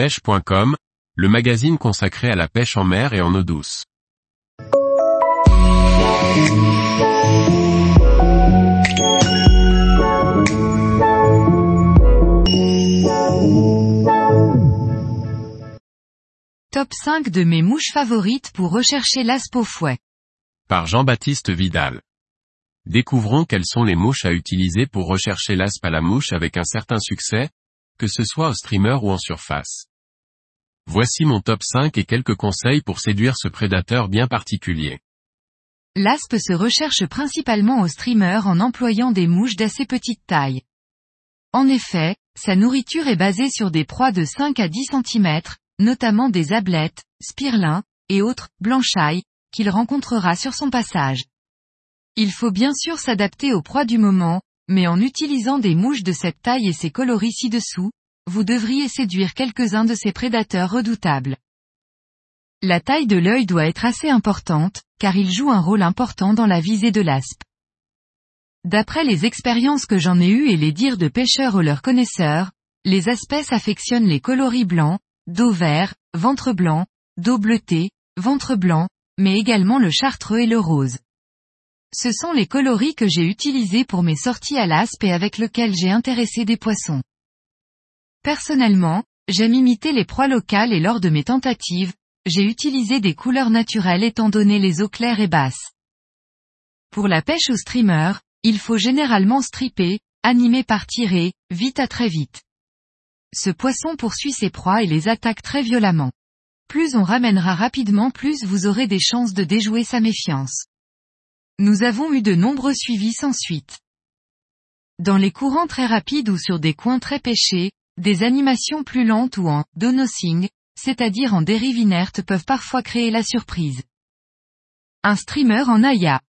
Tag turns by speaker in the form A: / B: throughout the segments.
A: pêche.com, le magazine consacré à la pêche en mer et en eau douce.
B: Top 5 de mes mouches favorites pour rechercher l'aspe au fouet.
A: Par Jean-Baptiste Vidal. Découvrons quelles sont les mouches à utiliser pour rechercher l'aspe à la mouche avec un certain succès, que ce soit au streamer ou en surface. Voici mon top 5 et quelques conseils pour séduire ce prédateur bien particulier.
B: L'aspe se recherche principalement au streamer en employant des mouches d'assez petite taille. En effet, sa nourriture est basée sur des proies de 5 à 10 cm, notamment des ablettes, spirlins, et autres, blanchailles, qu'il rencontrera sur son passage. Il faut bien sûr s'adapter aux proies du moment, mais en utilisant des mouches de cette taille et ses coloris ci-dessous, vous devriez séduire quelques-uns de ces prédateurs redoutables. La taille de l'œil doit être assez importante, car il joue un rôle important dans la visée de l'aspe. D'après les expériences que j'en ai eues et les dires de pêcheurs ou leurs connaisseurs, les espèces affectionnent les coloris blancs, dos vert, ventre blanc, dos bleuté, ventre blanc, mais également le chartreux et le rose. Ce sont les coloris que j'ai utilisés pour mes sorties à l'aspe et avec lesquels j'ai intéressé des poissons. Personnellement, j'aime imiter les proies locales et lors de mes tentatives, j'ai utilisé des couleurs naturelles étant donné les eaux claires et basses. Pour la pêche au streamer, il faut généralement stripper, animer par tirer, vite à très vite. Ce poisson poursuit ses proies et les attaque très violemment. Plus on ramènera rapidement plus vous aurez des chances de déjouer sa méfiance. Nous avons eu de nombreux suivis sans suite. Dans les courants très rapides ou sur des coins très pêchés, des animations plus lentes ou en donosing, c'est-à-dire en dérive inerte peuvent parfois créer la surprise. Un streamer en Naya.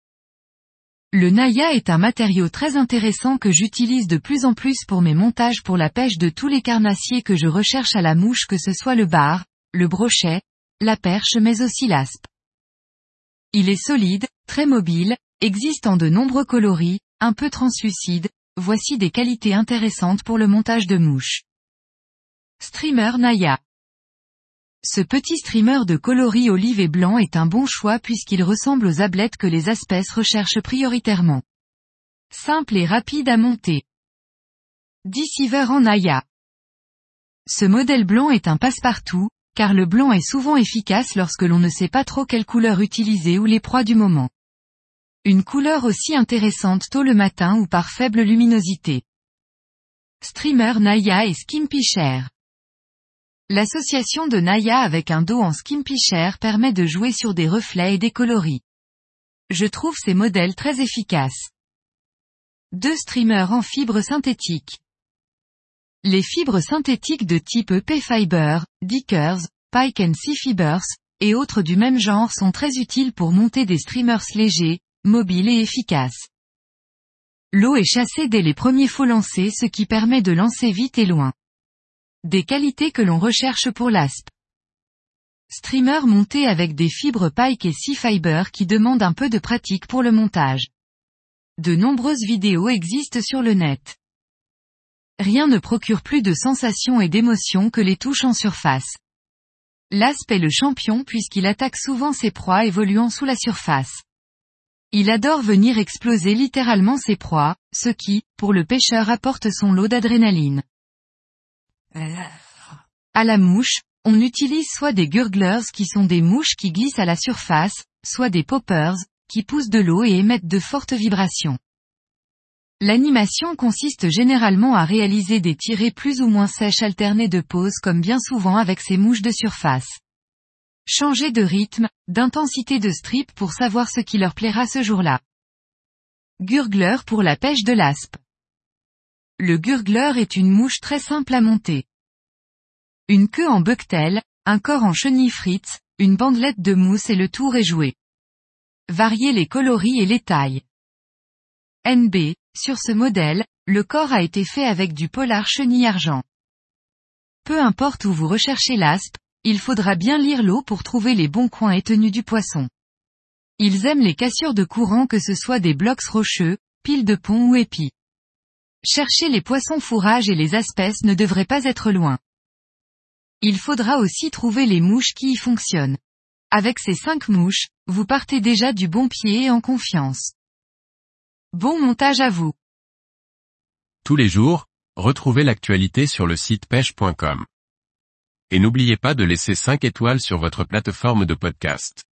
B: Le Naya est un matériau très intéressant que j'utilise de plus en plus pour mes montages pour la pêche de tous les carnassiers que je recherche à la mouche que ce soit le bar, le brochet, la perche mais aussi l'aspe. Il est solide, très mobile, existant de nombreux coloris, un peu translucide, voici des qualités intéressantes pour le montage de mouches. Streamer Naya. Ce petit streamer de coloris olive et blanc est un bon choix puisqu'il ressemble aux ablettes que les espèces recherchent prioritairement. Simple et rapide à monter. Deceiver en Naya. Ce modèle blanc est un passe-partout, car le blanc est souvent efficace lorsque l'on ne sait pas trop quelle couleur utiliser ou les proies du moment. Une couleur aussi intéressante tôt le matin ou par faible luminosité. Streamer Naya et Skimpy. L'association de Naya avec un dos en skimpy permet de jouer sur des reflets et des coloris. Je trouve ces modèles très efficaces. Deux streamers en fibres synthétiques. Les fibres synthétiques de type EP Fiber, Dickers, Pike and Sea Fibers, et autres du même genre sont très utiles pour monter des streamers légers, mobiles et efficaces. L'eau est chassée dès les premiers faux lancers ce qui permet de lancer vite et loin. Des qualités que l'on recherche pour l'aspe. Streamer monté avec des fibres Pike et Sea Fiber qui demandent un peu de pratique pour le montage. De nombreuses vidéos existent sur le net. Rien ne procure plus de sensations et d'émotions que les touches en surface. L'aspe est le champion puisqu'il attaque souvent ses proies évoluant sous la surface. Il adore venir exploser littéralement ses proies, ce qui, pour le pêcheur apporte son lot d'adrénaline. À la mouche, on utilise soit des gurglers qui sont des mouches qui glissent à la surface, soit des poppers, qui poussent de l'eau et émettent de fortes vibrations. L'animation consiste généralement à réaliser des tirées plus ou moins sèches alternées de pause comme bien souvent avec ces mouches de surface. Changer de rythme, d'intensité de strip pour savoir ce qui leur plaira ce jour-là. Gurgler pour la pêche de l'aspe. Le gurgler est une mouche très simple à monter. Une queue en bucktail, un corps en chenille frites, une bandelette de mousse et le tour est joué. Variez les coloris et les tailles. NB, sur ce modèle, le corps a été fait avec du polar chenille argent. Peu importe où vous recherchez l'aspe, il faudra bien lire l'eau pour trouver les bons coins et tenues du poisson. Ils aiment les cassures de courant que ce soit des blocs rocheux, piles de pont ou épis. Chercher les poissons fourrages et les espèces ne devrait pas être loin. Il faudra aussi trouver les mouches qui y fonctionnent. Avec ces 5 mouches, vous partez déjà du bon pied et en confiance. Bon montage à vous.
A: Tous les jours, retrouvez l'actualité sur le site pêche.com. Et n'oubliez pas de laisser 5 étoiles sur votre plateforme de podcast.